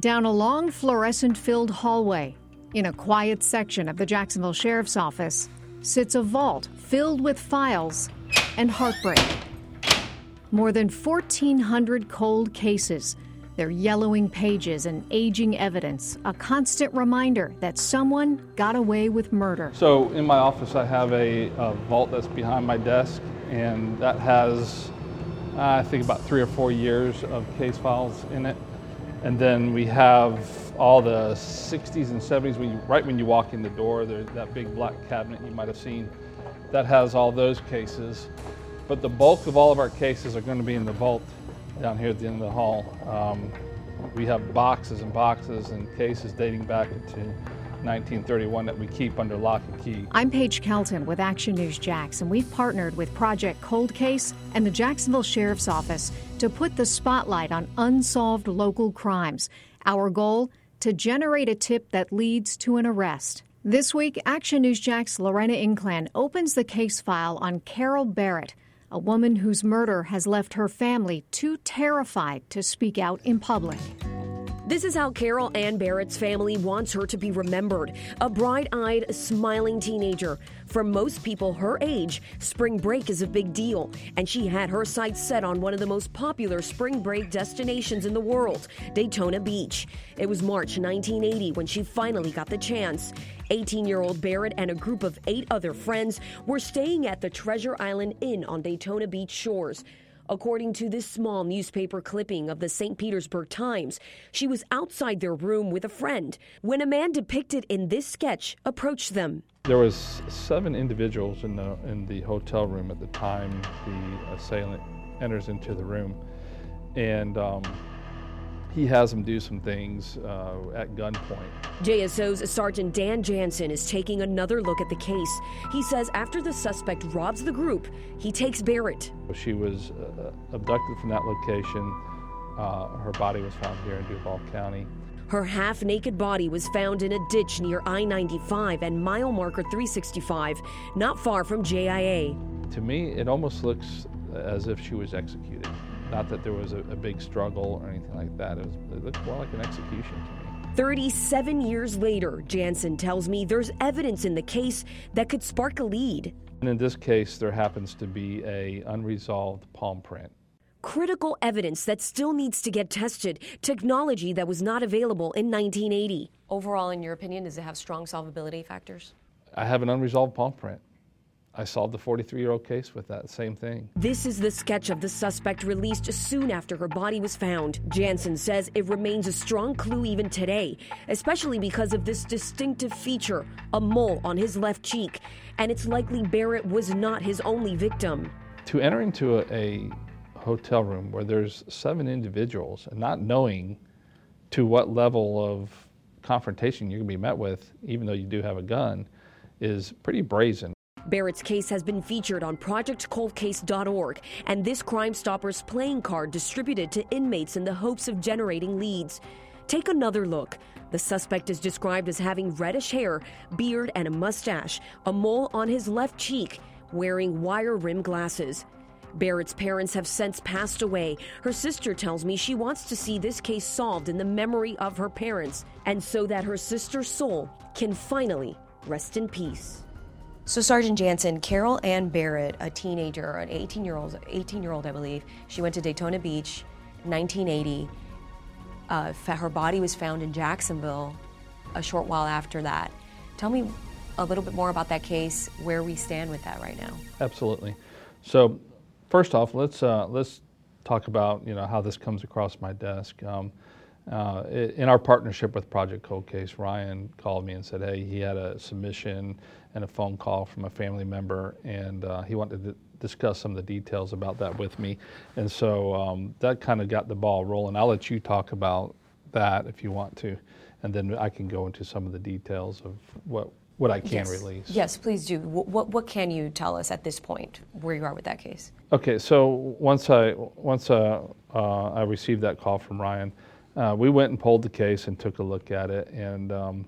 Down a long fluorescent filled hallway, in a quiet section of the Jacksonville Sheriff's Office, sits a vault filled with files and heartbreak. More than 1,400 cold cases, their yellowing pages and aging evidence, a constant reminder that someone got away with murder. So, in my office, I have a, a vault that's behind my desk, and that has, uh, I think, about three or four years of case files in it. And then we have all the 60s and 70s. When you, right when you walk in the door, there's that big black cabinet you might have seen. That has all those cases. But the bulk of all of our cases are going to be in the vault down here at the end of the hall. Um, we have boxes and boxes and cases dating back to 1931 that we keep under lock and key. I'm Paige Kelton with Action News Jax, and we've partnered with Project Cold Case and the Jacksonville Sheriff's Office to put the spotlight on unsolved local crimes. Our goal to generate a tip that leads to an arrest. This week, Action News Jax Lorena Inclan opens the case file on Carol Barrett, a woman whose murder has left her family too terrified to speak out in public. This is how Carol Ann Barrett's family wants her to be remembered a bright eyed, smiling teenager. For most people her age, spring break is a big deal, and she had her sights set on one of the most popular spring break destinations in the world, Daytona Beach. It was March 1980 when she finally got the chance. 18 year old Barrett and a group of eight other friends were staying at the Treasure Island Inn on Daytona Beach shores. According to this small newspaper clipping of the St. Petersburg Times, she was outside their room with a friend when a man depicted in this sketch approached them. There was seven individuals in the in the hotel room at the time the assailant enters into the room, and um, he has them do some things uh, at gunpoint. JSO's Sergeant Dan Jansen is taking another look at the case. He says after the suspect robs the group, he takes Barrett. She was uh, abducted from that location. Uh, her body was found here in Duval County. Her half naked body was found in a ditch near I 95 and mile marker 365, not far from JIA. To me, it almost looks as if she was executed. Not that there was a, a big struggle or anything like that. It, was, it looked more like an execution to me. 37 years later, Jansen tells me there's evidence in the case that could spark a lead. And in this case, there happens to be a unresolved palm print. Critical evidence that still needs to get tested, technology that was not available in 1980. Overall, in your opinion, does it have strong solvability factors? I have an unresolved palm print. I solved the 43 year old case with that same thing. This is the sketch of the suspect released soon after her body was found. Jansen says it remains a strong clue even today, especially because of this distinctive feature a mole on his left cheek. And it's likely Barrett was not his only victim. To enter into a, a hotel room where there's seven individuals and not knowing to what level of confrontation you're going to be met with, even though you do have a gun, is pretty brazen. Barrett's case has been featured on ProjectColdCase.org and this Crime Stoppers playing card distributed to inmates in the hopes of generating leads. Take another look. The suspect is described as having reddish hair, beard, and a mustache, a mole on his left cheek, wearing wire rimmed glasses. Barrett's parents have since passed away. Her sister tells me she wants to see this case solved in the memory of her parents and so that her sister's soul can finally rest in peace. So, Sergeant Jansen, Carol Ann Barrett, a teenager, an 18 year old, 18 year old, I believe, she went to Daytona Beach, 1980. Uh, her body was found in Jacksonville a short while after that. Tell me a little bit more about that case, where we stand with that right now. Absolutely. So, first off, let's uh, let's talk about you know how this comes across my desk. Um, uh, in our partnership with Project Cold Case, Ryan called me and said, "Hey, he had a submission and a phone call from a family member, and uh, he wanted to discuss some of the details about that with me." And so um, that kind of got the ball rolling. I'll let you talk about that if you want to, and then I can go into some of the details of what what I can yes. release. Yes, please do. What, what, what can you tell us at this point where you are with that case? Okay, so once I once uh, uh, I received that call from Ryan. Uh, we went and pulled the case and took a look at it. And um,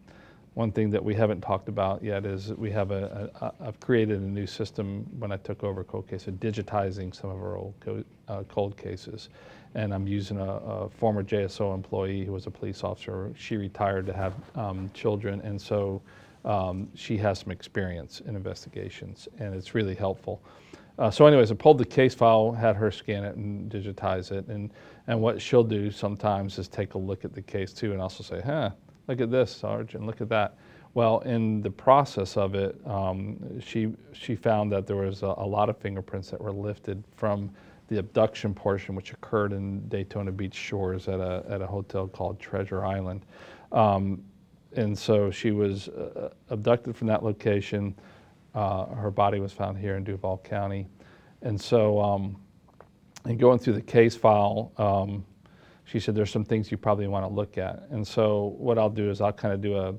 one thing that we haven't talked about yet is that we have a, a, a I've created a new system when I took over cold case of digitizing some of our old co- uh, cold cases. and I'm using a, a, former JSO employee who was a police officer. She retired to have um, children, and so um, she has some experience in investigations, and it's really helpful. Uh, so, anyways, I pulled the case file, had her scan it and digitize it, and and what she'll do sometimes is take a look at the case too, and also say, "Huh, look at this, Sarge, and look at that." Well, in the process of it, um, she she found that there was a, a lot of fingerprints that were lifted from the abduction portion, which occurred in Daytona Beach shores at a, at a hotel called Treasure Island. Um, and so she was uh, abducted from that location. Uh, her body was found here in Duval County. And so, um, in going through the case file, um, she said there's some things you probably want to look at. And so, what I'll do is I'll kind of do a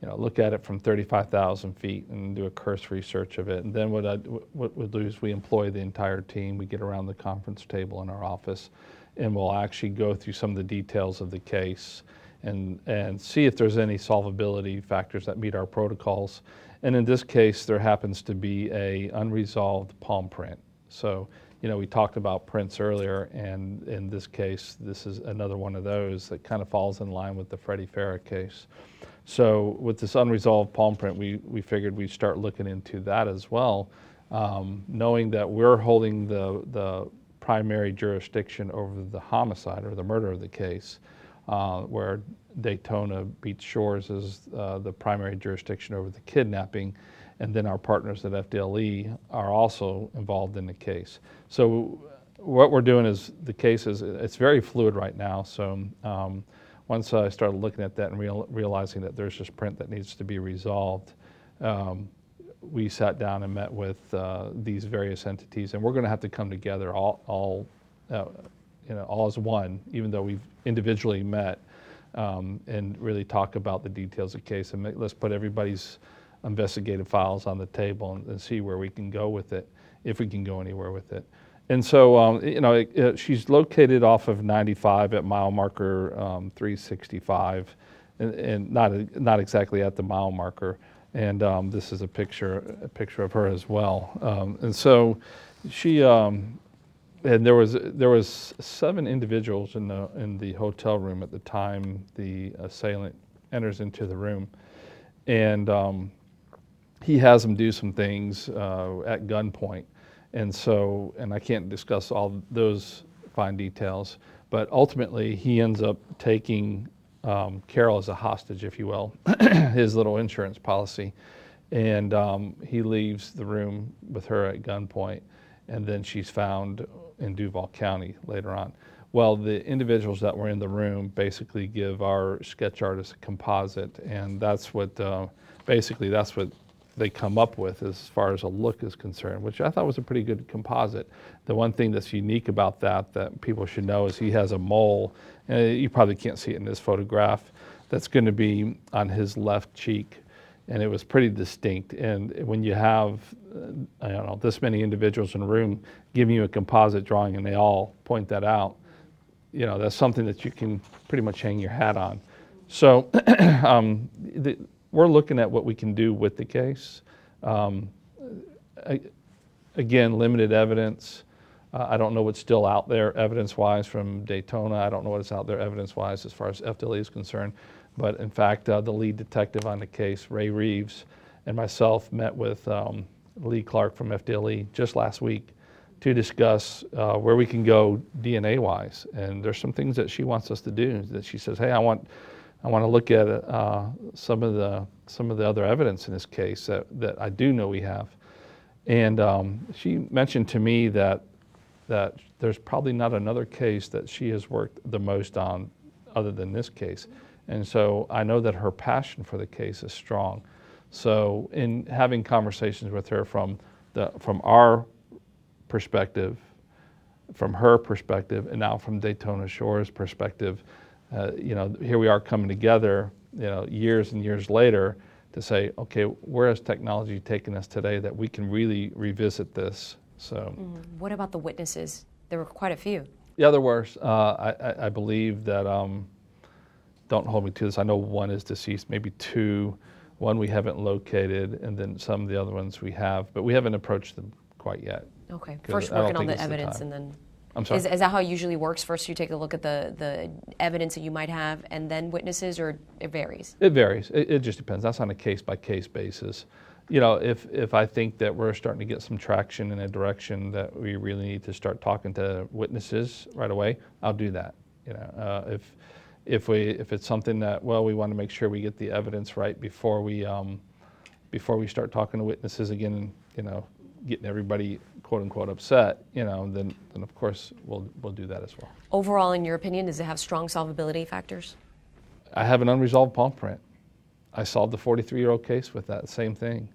you know, look at it from 35,000 feet and do a cursory search of it. And then what, I, what we'll do is we employ the entire team. We get around the conference table in our office and we'll actually go through some of the details of the case and, and see if there's any solvability factors that meet our protocols. And in this case, there happens to be a unresolved palm print. So, you know, we talked about prints earlier, and in this case, this is another one of those that kind of falls in line with the Freddie Farah case. So with this unresolved palm print, we, we figured we'd start looking into that as well, um, knowing that we're holding the, the primary jurisdiction over the homicide or the murder of the case, uh, where Daytona Beach Shores is uh, the primary jurisdiction over the kidnapping, and then our partners at FDLE are also involved in the case. So what we're doing is the case is it's very fluid right now. So um, once I started looking at that and real, realizing that there's this print that needs to be resolved, um, we sat down and met with uh, these various entities, and we're going to have to come together all, all uh, you know, all as one, even though we've individually met, um, and really talk about the details of the case. And let's put everybody's investigative files on the table and, and see where we can go with it, if we can go anywhere with it. And so, um, you know, it, it, she's located off of 95 at mile marker um, 365, and, and, not not exactly at the mile marker. And um, this is a picture a picture of her as well. Um, and so, she um, and there was there was seven individuals in the in the hotel room at the time the assailant enters into the room, and um, he has them do some things uh, at gunpoint. And so, and I can't discuss all those fine details, but ultimately he ends up taking um, Carol as a hostage, if you will, his little insurance policy. And um, he leaves the room with her at gunpoint, and then she's found in Duval County later on. Well, the individuals that were in the room basically give our sketch artist a composite, and that's what uh, basically that's what they come up with as far as a look is concerned, which I thought was a pretty good composite. The one thing that's unique about that that people should know is he has a mole, and you probably can't see it in this photograph, that's going to be on his left cheek. And it was pretty distinct. And when you have, uh, I don't know, this many individuals in a room giving you a composite drawing and they all point that out, you know, that's something that you can pretty much hang your hat on. So um, the, we're looking at what we can do with the case. Um, I, again, limited evidence. Uh, I don't know what's still out there evidence-wise from Daytona. I don't know what's out there evidence-wise as far as FDLE is concerned. But in fact, uh, the lead detective on the case, Ray Reeves, and myself met with um, Lee Clark from FDLE just last week to discuss uh, where we can go DNA-wise. And there's some things that she wants us to do that she says, hey, I want I want to look at uh, some of the some of the other evidence in this case that, that I do know we have. And um, she mentioned to me that that there's probably not another case that she has worked the most on other than this case. And so I know that her passion for the case is strong. So in having conversations with her from the from our perspective, from her perspective, and now from Daytona Shore's perspective, uh, you know, here we are coming together, you know, years and years later to say, okay, where has technology taken us today that we can really revisit this? So, mm, what about the witnesses? There were quite a few. Yeah, there were. Uh, I, I, believe that. Um, don't hold me to this. I know one is deceased, maybe two. One we haven't located, and then some of the other ones we have, but we haven't approached them quite yet. Okay, first working on the evidence, the and then I'm sorry. Is, is that how it usually works? First, you take a look at the, the evidence that you might have, and then witnesses, or it varies? It varies. It, it just depends. That's on a case by case basis. You know, if, if I think that we're starting to get some traction in a direction that we really need to start talking to witnesses right away, I'll do that. You know, uh, if if we if it's something that well we want to make sure we get the evidence right before we um, before we start talking to witnesses again, and, you know, getting everybody quote unquote upset, you know, then then of course we'll we'll do that as well. Overall, in your opinion, does it have strong solvability factors? I have an unresolved palm print. I solved the 43 year old case with that same thing.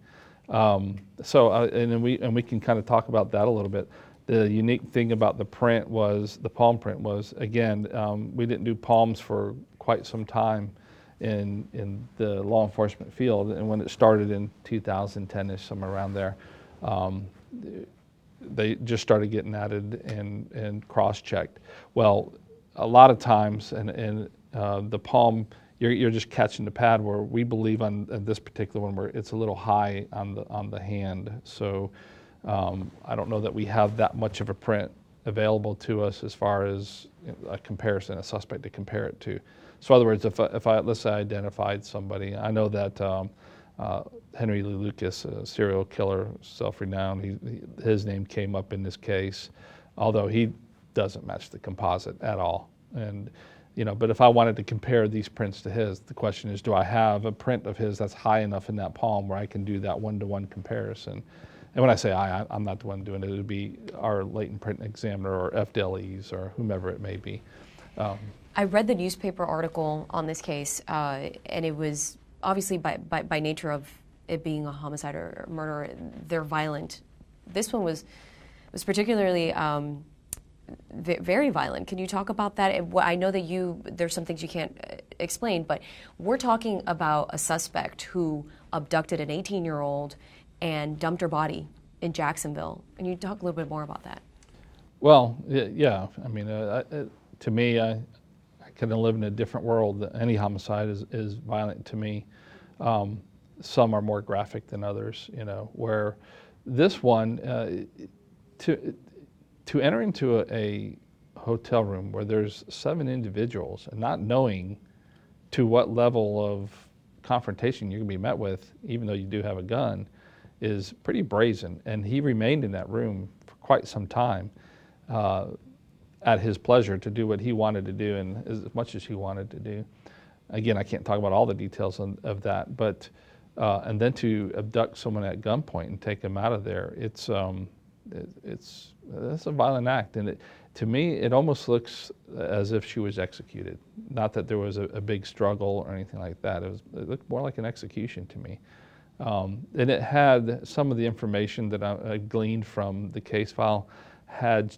Um, so, uh, and then we and we can kind of talk about that a little bit. The unique thing about the print was the palm print was again um, we didn't do palms for quite some time in in the law enforcement field, and when it started in 2010ish, somewhere around there, um, they just started getting added and and cross checked. Well, a lot of times, and and uh, the palm you're, you're just catching the pad where we believe on, on this particular one where it's a little high on the on the hand. So um, I don't know that we have that much of a print available to us as far as a comparison, a suspect to compare it to. So in other words, if if I let's say I identified somebody, I know that um, uh, Henry Lee Lucas, a serial killer, self-renowned, he, he, his name came up in this case, although he doesn't match the composite at all. And you know, but if I wanted to compare these prints to his, the question is, do I have a print of his that's high enough in that palm where I can do that one-to-one comparison? And when I say I, I'm not the one doing it. It would be our latent print examiner or FDLEs or whomever it may be. Um, I read the newspaper article on this case, uh, and it was obviously by, by, by nature of it being a homicide or murder, they're violent. This one was was particularly um, very violent. Can you talk about that? I know that you there's some things you can't uh, explain, but we're talking about a suspect who abducted an 18-year-old and dumped her body in Jacksonville. Can you talk a little bit more about that? Well, yeah. I mean, uh, uh, to me, I, I of live in a different world. Any homicide is, is violent to me. Um, some are more graphic than others, you know, where this one, uh, to, to enter into a, a, hotel room where there's seven individuals and not knowing to what level of confrontation you're going to be met with, even though you do have a gun, is pretty brazen. And he remained in that room for quite some time uh, at his pleasure to do what he wanted to do and as much as he wanted to do. Again, I can't talk about all the details on, of that, but uh, and then to abduct someone at gunpoint and take them out of there, it's um, it, it's that's a violent act, and it, to me, it almost looks as if she was executed. Not that there was a, a big struggle or anything like that. It, was, it looked more like an execution to me. Um, and it had some of the information that I, I, gleaned from the case file had,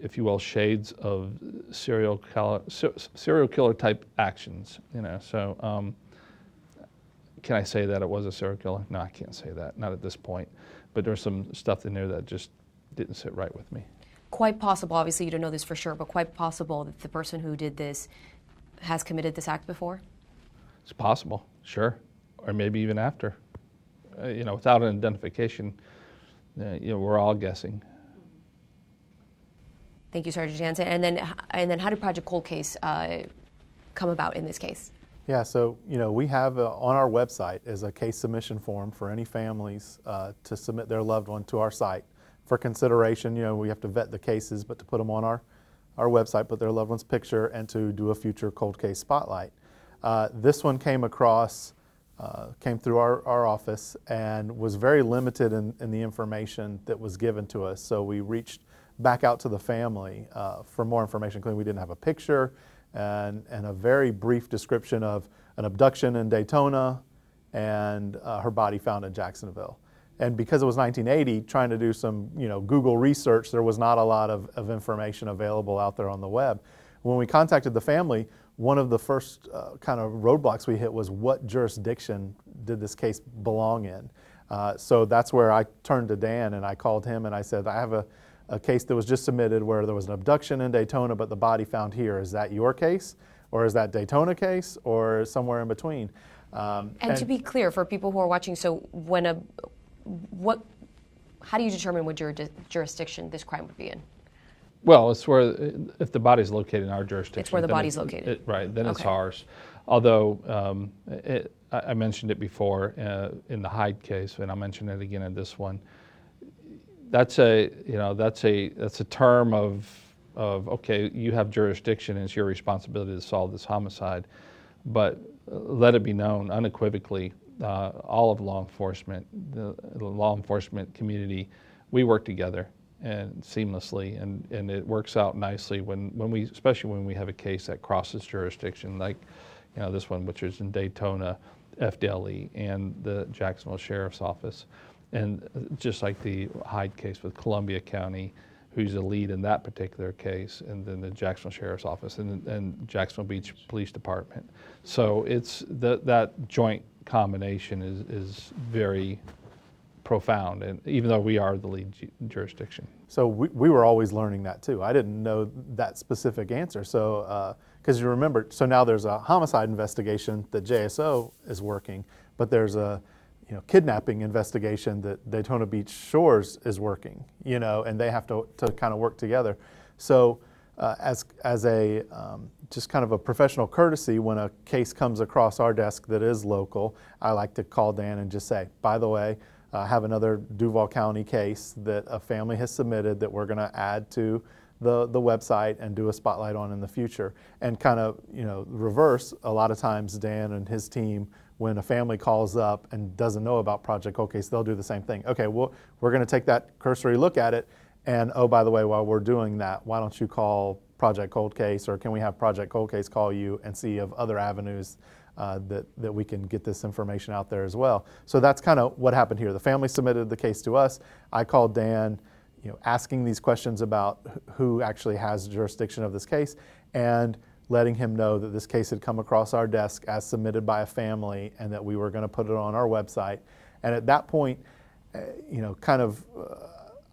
if you will, shades of serial killer, serial killer type actions. You know, so um, can I say that it was a serial killer? No, I can't say that. Not at this point. But there's some stuff in there that just didn't sit right with me. Quite possible. Obviously, you don't know this for sure, but quite possible that the person who did this has committed this act before. It's possible, sure, or maybe even after. Uh, you know, without an identification, uh, you know, we're all guessing. Thank you, Sergeant Jansen. And then, and then, how did Project Cold Case uh, come about in this case? Yeah, so you know, we have uh, on our website is a case submission form for any families uh, to submit their loved one to our site for consideration. You know, we have to vet the cases, but to put them on our our website, put their loved one's picture, and to do a future cold case spotlight. Uh, this one came across uh, came through our, our office and was very limited in, in, the information that was given to us. So we reached back out to the family uh, for more information, including we didn't have a picture and, and a very brief description of an abduction in Daytona and uh, her body found in Jacksonville. And because it was 1980, trying to do some you know, Google research, there was not a lot of, of information available out there on the web. When we contacted the family, one of the first uh, kind of roadblocks we hit was what jurisdiction did this case belong in? Uh, so that's where I turned to Dan and I called him and I said, I have a, a case that was just submitted where there was an abduction in Daytona, but the body found here. Is that your case? Or is that Daytona case? Or somewhere in between? Um, and, and, to be clear, for people who are watching, so when a, what, how do you determine what jurisdiction this crime would be in? Well, it's where, if the body's located in our jurisdiction. It's where the then body's located. it- Right, then it's Okay. ours. Although, um, it, I I mentioned it before uh, in the Hyde case, and I'll mention it again in this one. That's a, you know, that's a, that's a term of, of, okay, you have jurisdiction, and it's your responsibility to solve this homicide. But uh, let it be known unequivocally, uh, all of law enforcement, the, the law enforcement community, we work together and seamlessly, and, and it works out nicely when, when we, especially when we have a case that crosses jurisdiction, like, you know, this one, which is in Daytona, FDLE, and the Jacksonville Sheriff's Office. And uh, just like the Hyde case with Columbia County, who's the lead in that particular case, and then the Jacksonville Sheriff's Office and, and Jacksonville Beach Police Department. So it's the, that joint combination is, is very profound, and even though we are the lead ju- jurisdiction. So we, we were always learning that too. I didn't know that specific answer. So, because you remember, so now there's a homicide investigation that JSO is working, but there's a you know kidnapping investigation that Daytona Beach Shores is working. You know, and they have to to kind of work together. So. Uh, as as a um, just kind of a professional courtesy, when a case comes across our desk that is local, I like to call Dan and just say, by the way, uh, have another Duval County case that a family has submitted that we're going to add to the, the website and do a spotlight on in the future. And kind of, you know, reverse, a lot of times Dan and his team, when a family calls up and doesn't know about Project Cold Case, they'll do the same thing. Okay, well, we're going to take that cursory look at it. And oh, by the way, while we're doing that, why don't you call Project Cold Case or can we have Project Cold Case call you and see of other avenues uh, that, that we can get this information out there as well. So that's kind of what happened here. The family submitted the case to us. I called Dan, you know, asking these questions about who actually has jurisdiction of this case and letting him know that this case had come across our desk as submitted by a family and that we were going to put it on our website. And at that point, uh, you know, kind of, uh,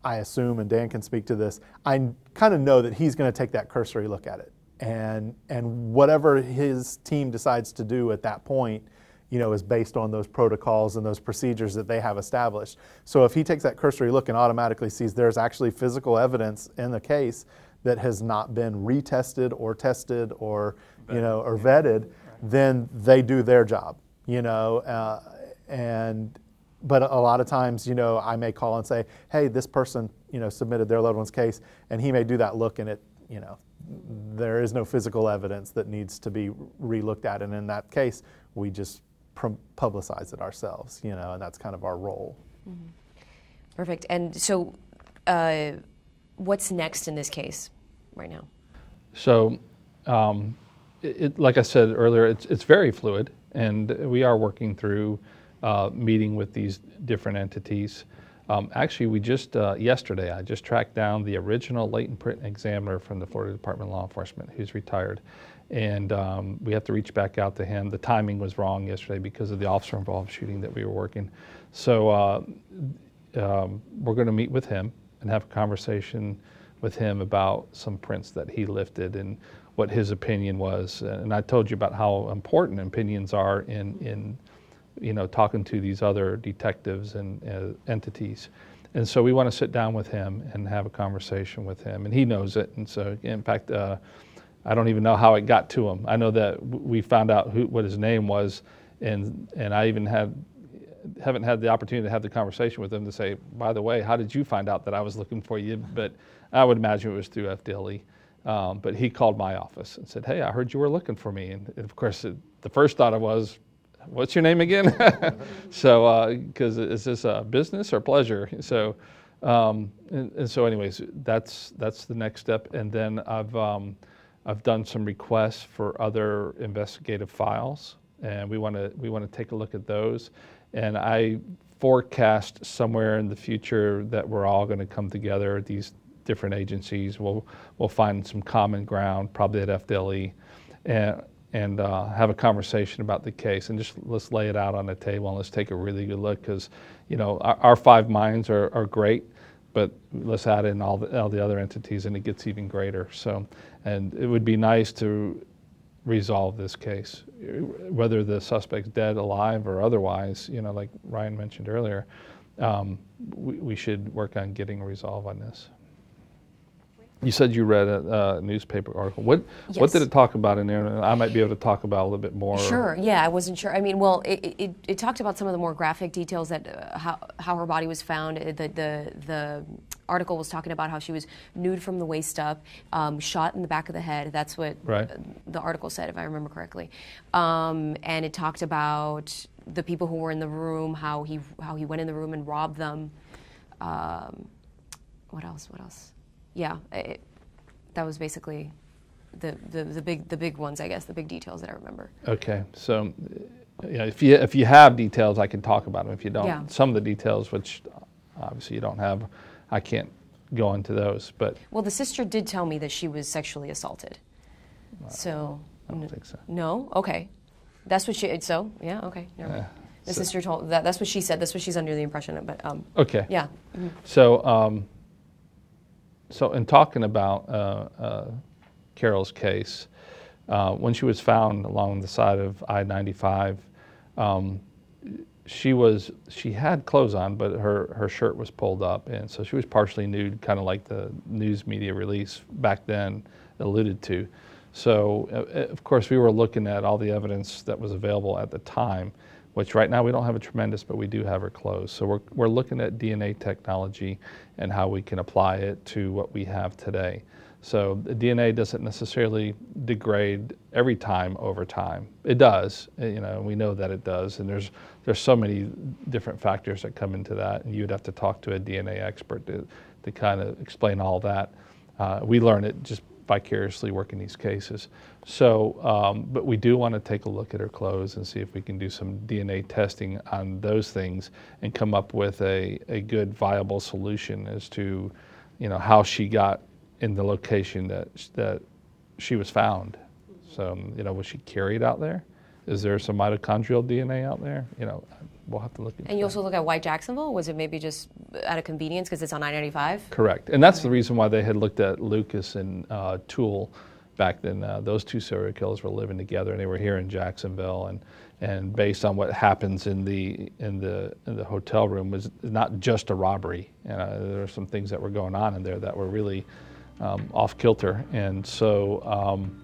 I assume, and Dan can speak to this, I kind of know that he's going to take that cursory look at it and and whatever his team decides to do at that point you know is based on those protocols and those procedures that they have established. So if he takes that cursory look and automatically sees there's actually physical evidence in the case that has not been retested or tested or you know or vetted. then they do their job you know uh, and but a lot of times you know i may call and say hey this person you know submitted their loved one's case and he may do that look and it you know there is no physical evidence that needs to be relooked at, and in that case, we just pr- publicize it ourselves, you know, and that's kind of our role. Perfect. And so, uh, what's next in this case right now? So, um, it, it, like I said earlier, it's, it's very fluid, and we are working through uh, meeting with these different entities. Um, actually, we just, uh, yesterday, I just tracked down the original latent print examiner from the Florida Department of Law Enforcement who's retired. And um, we have to reach back out to him. The timing was wrong yesterday because of the officer involved shooting that we were working. So uh, um, we're going to meet with him and have a conversation with him about some prints that he lifted and what his opinion was. And I told you about how important opinions are in, in you know, talking to these other detectives and uh, entities. And so we want to sit down with him and have a conversation with him. And he knows it. And so, in fact, uh, I don't even know how it got to him. I know that we found out who, what his name was, and, and I even had, haven't had the opportunity to have the conversation with him to say, by the way, how did you find out that I was looking for you? But I would imagine it was through FDLE. Um, but he called my office and said, hey, I heard you were looking for me. And of course, it, the first thought I was, what's your name again? so, because uh, is this a business or pleasure? So, um, and, and, so, anyways, that's that's the next step. And then I've um, I've done some requests for other investigative files, and we want to we want to take a look at those. And I forecast somewhere in the future that we're all going to come together. These different agencies will will find some common ground, probably at FDLE, and and uh, have a conversation about the case and just let's lay it out on the table and let's take a really good look because you know our, our, five minds are, are great but let's add in all the, all the other entities and it gets even greater. So and it would be nice to resolve this case whether the suspect's dead alive or otherwise you know like ryan mentioned earlier um, we, we should work on getting a resolve on this You said you read a, a newspaper article. What what did it talk about in there? I might be able to talk about a little bit more. Sure. Yeah, I wasn't sure. I mean, well, it, it, it talked about some of the more graphic details that uh, how how her body was found. Uh, The the the article was talking about how she was nude from the waist up, um, shot in the back of the head. That's what Right. uh, the article said, if I remember correctly. Um, and it talked about the people who were in the room, how he how he went in the room and robbed them. Um, what else? What else? Yeah, it, that was basically. The, the, the big the big ones I guess the big details that I remember. Okay, so you know, if you if you have details, I can talk about them. If you don't, Yeah. some of the details, which obviously you don't have, I can't go into those. But Well, the sister did tell me that she was sexually assaulted. So, I don't think so. no, okay, that's what she. So, yeah, okay. Never mind. the so- sister told that. That's what she said. That's what she's under the impression of. But um, Okay. yeah, So, um, so in talking about uh, uh, Carol's case, uh, when she was found along the side of I-95, um, she was she had clothes on, but her her shirt was pulled up, and so she was partially nude, kind of like the news media release back then alluded to. So, uh, of course, we were looking at all the evidence that was available at the time, which right now we don't have a tremendous, but we do have her clothes. So we're, we're looking at DNA technology and how we can apply it to what we have today. So the DNA doesn't necessarily degrade every time over time. It does, uh, you know, we know that it does, and there's there's so many different factors that come into that, and you'd have to talk to a DNA expert to, to kind of explain all that. Uh, we learn it just vicariously working these cases. So, um, but we do want to take a look at her clothes and see if we can do some DNA testing on those things and come up with a, a good viable solution as to, you know, how she got in the location that that she was found. So, you know, was she carried out there? Is there some mitochondrial DNA out there? You know, we'll have to look into and you that. also look at White Jacksonville. Was it maybe just out of convenience because it's on I-95? Correct, and that's the reason why they had looked at Lucas and uh, Toole back then. Uh, those two serial killers were living together, and they were here in Jacksonville. And and based on what happens in the in the in the hotel room was not just a robbery. Uh, there are some things that were going on in there that were really um, off kilter, and so. Um,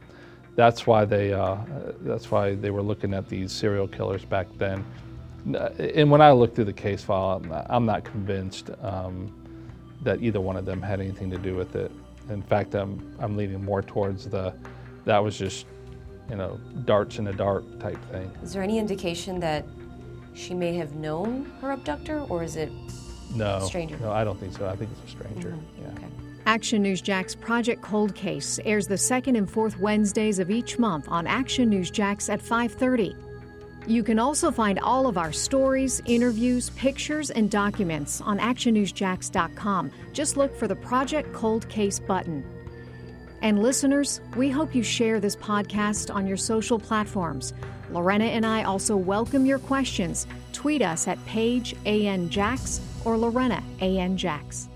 that's why they uh, that's why they were looking at these serial killers back then. And when I look through the case file, I'm not, I'm not convinced um, that either one of them had anything to do with it. In fact, I'm I'm leaning more towards the that was just you know darts in the dark type thing. Is there any indication that she may have known her abductor, or is it No, Stranger. No, I don't think so. I think it's a stranger. Yeah. okay? Action News Jax Project Cold Case airs the second and fourth Wednesdays of each month on Action News Jax at 5:30. You can also find all of our stories, interviews, pictures, and documents on actionnewsjax.com. Just look for the Project Cold Case button. And listeners, we hope you share this podcast on your social platforms. Lorena and I also welcome your questions. Tweet us at Paige AN Jax or Lorena AN Jax.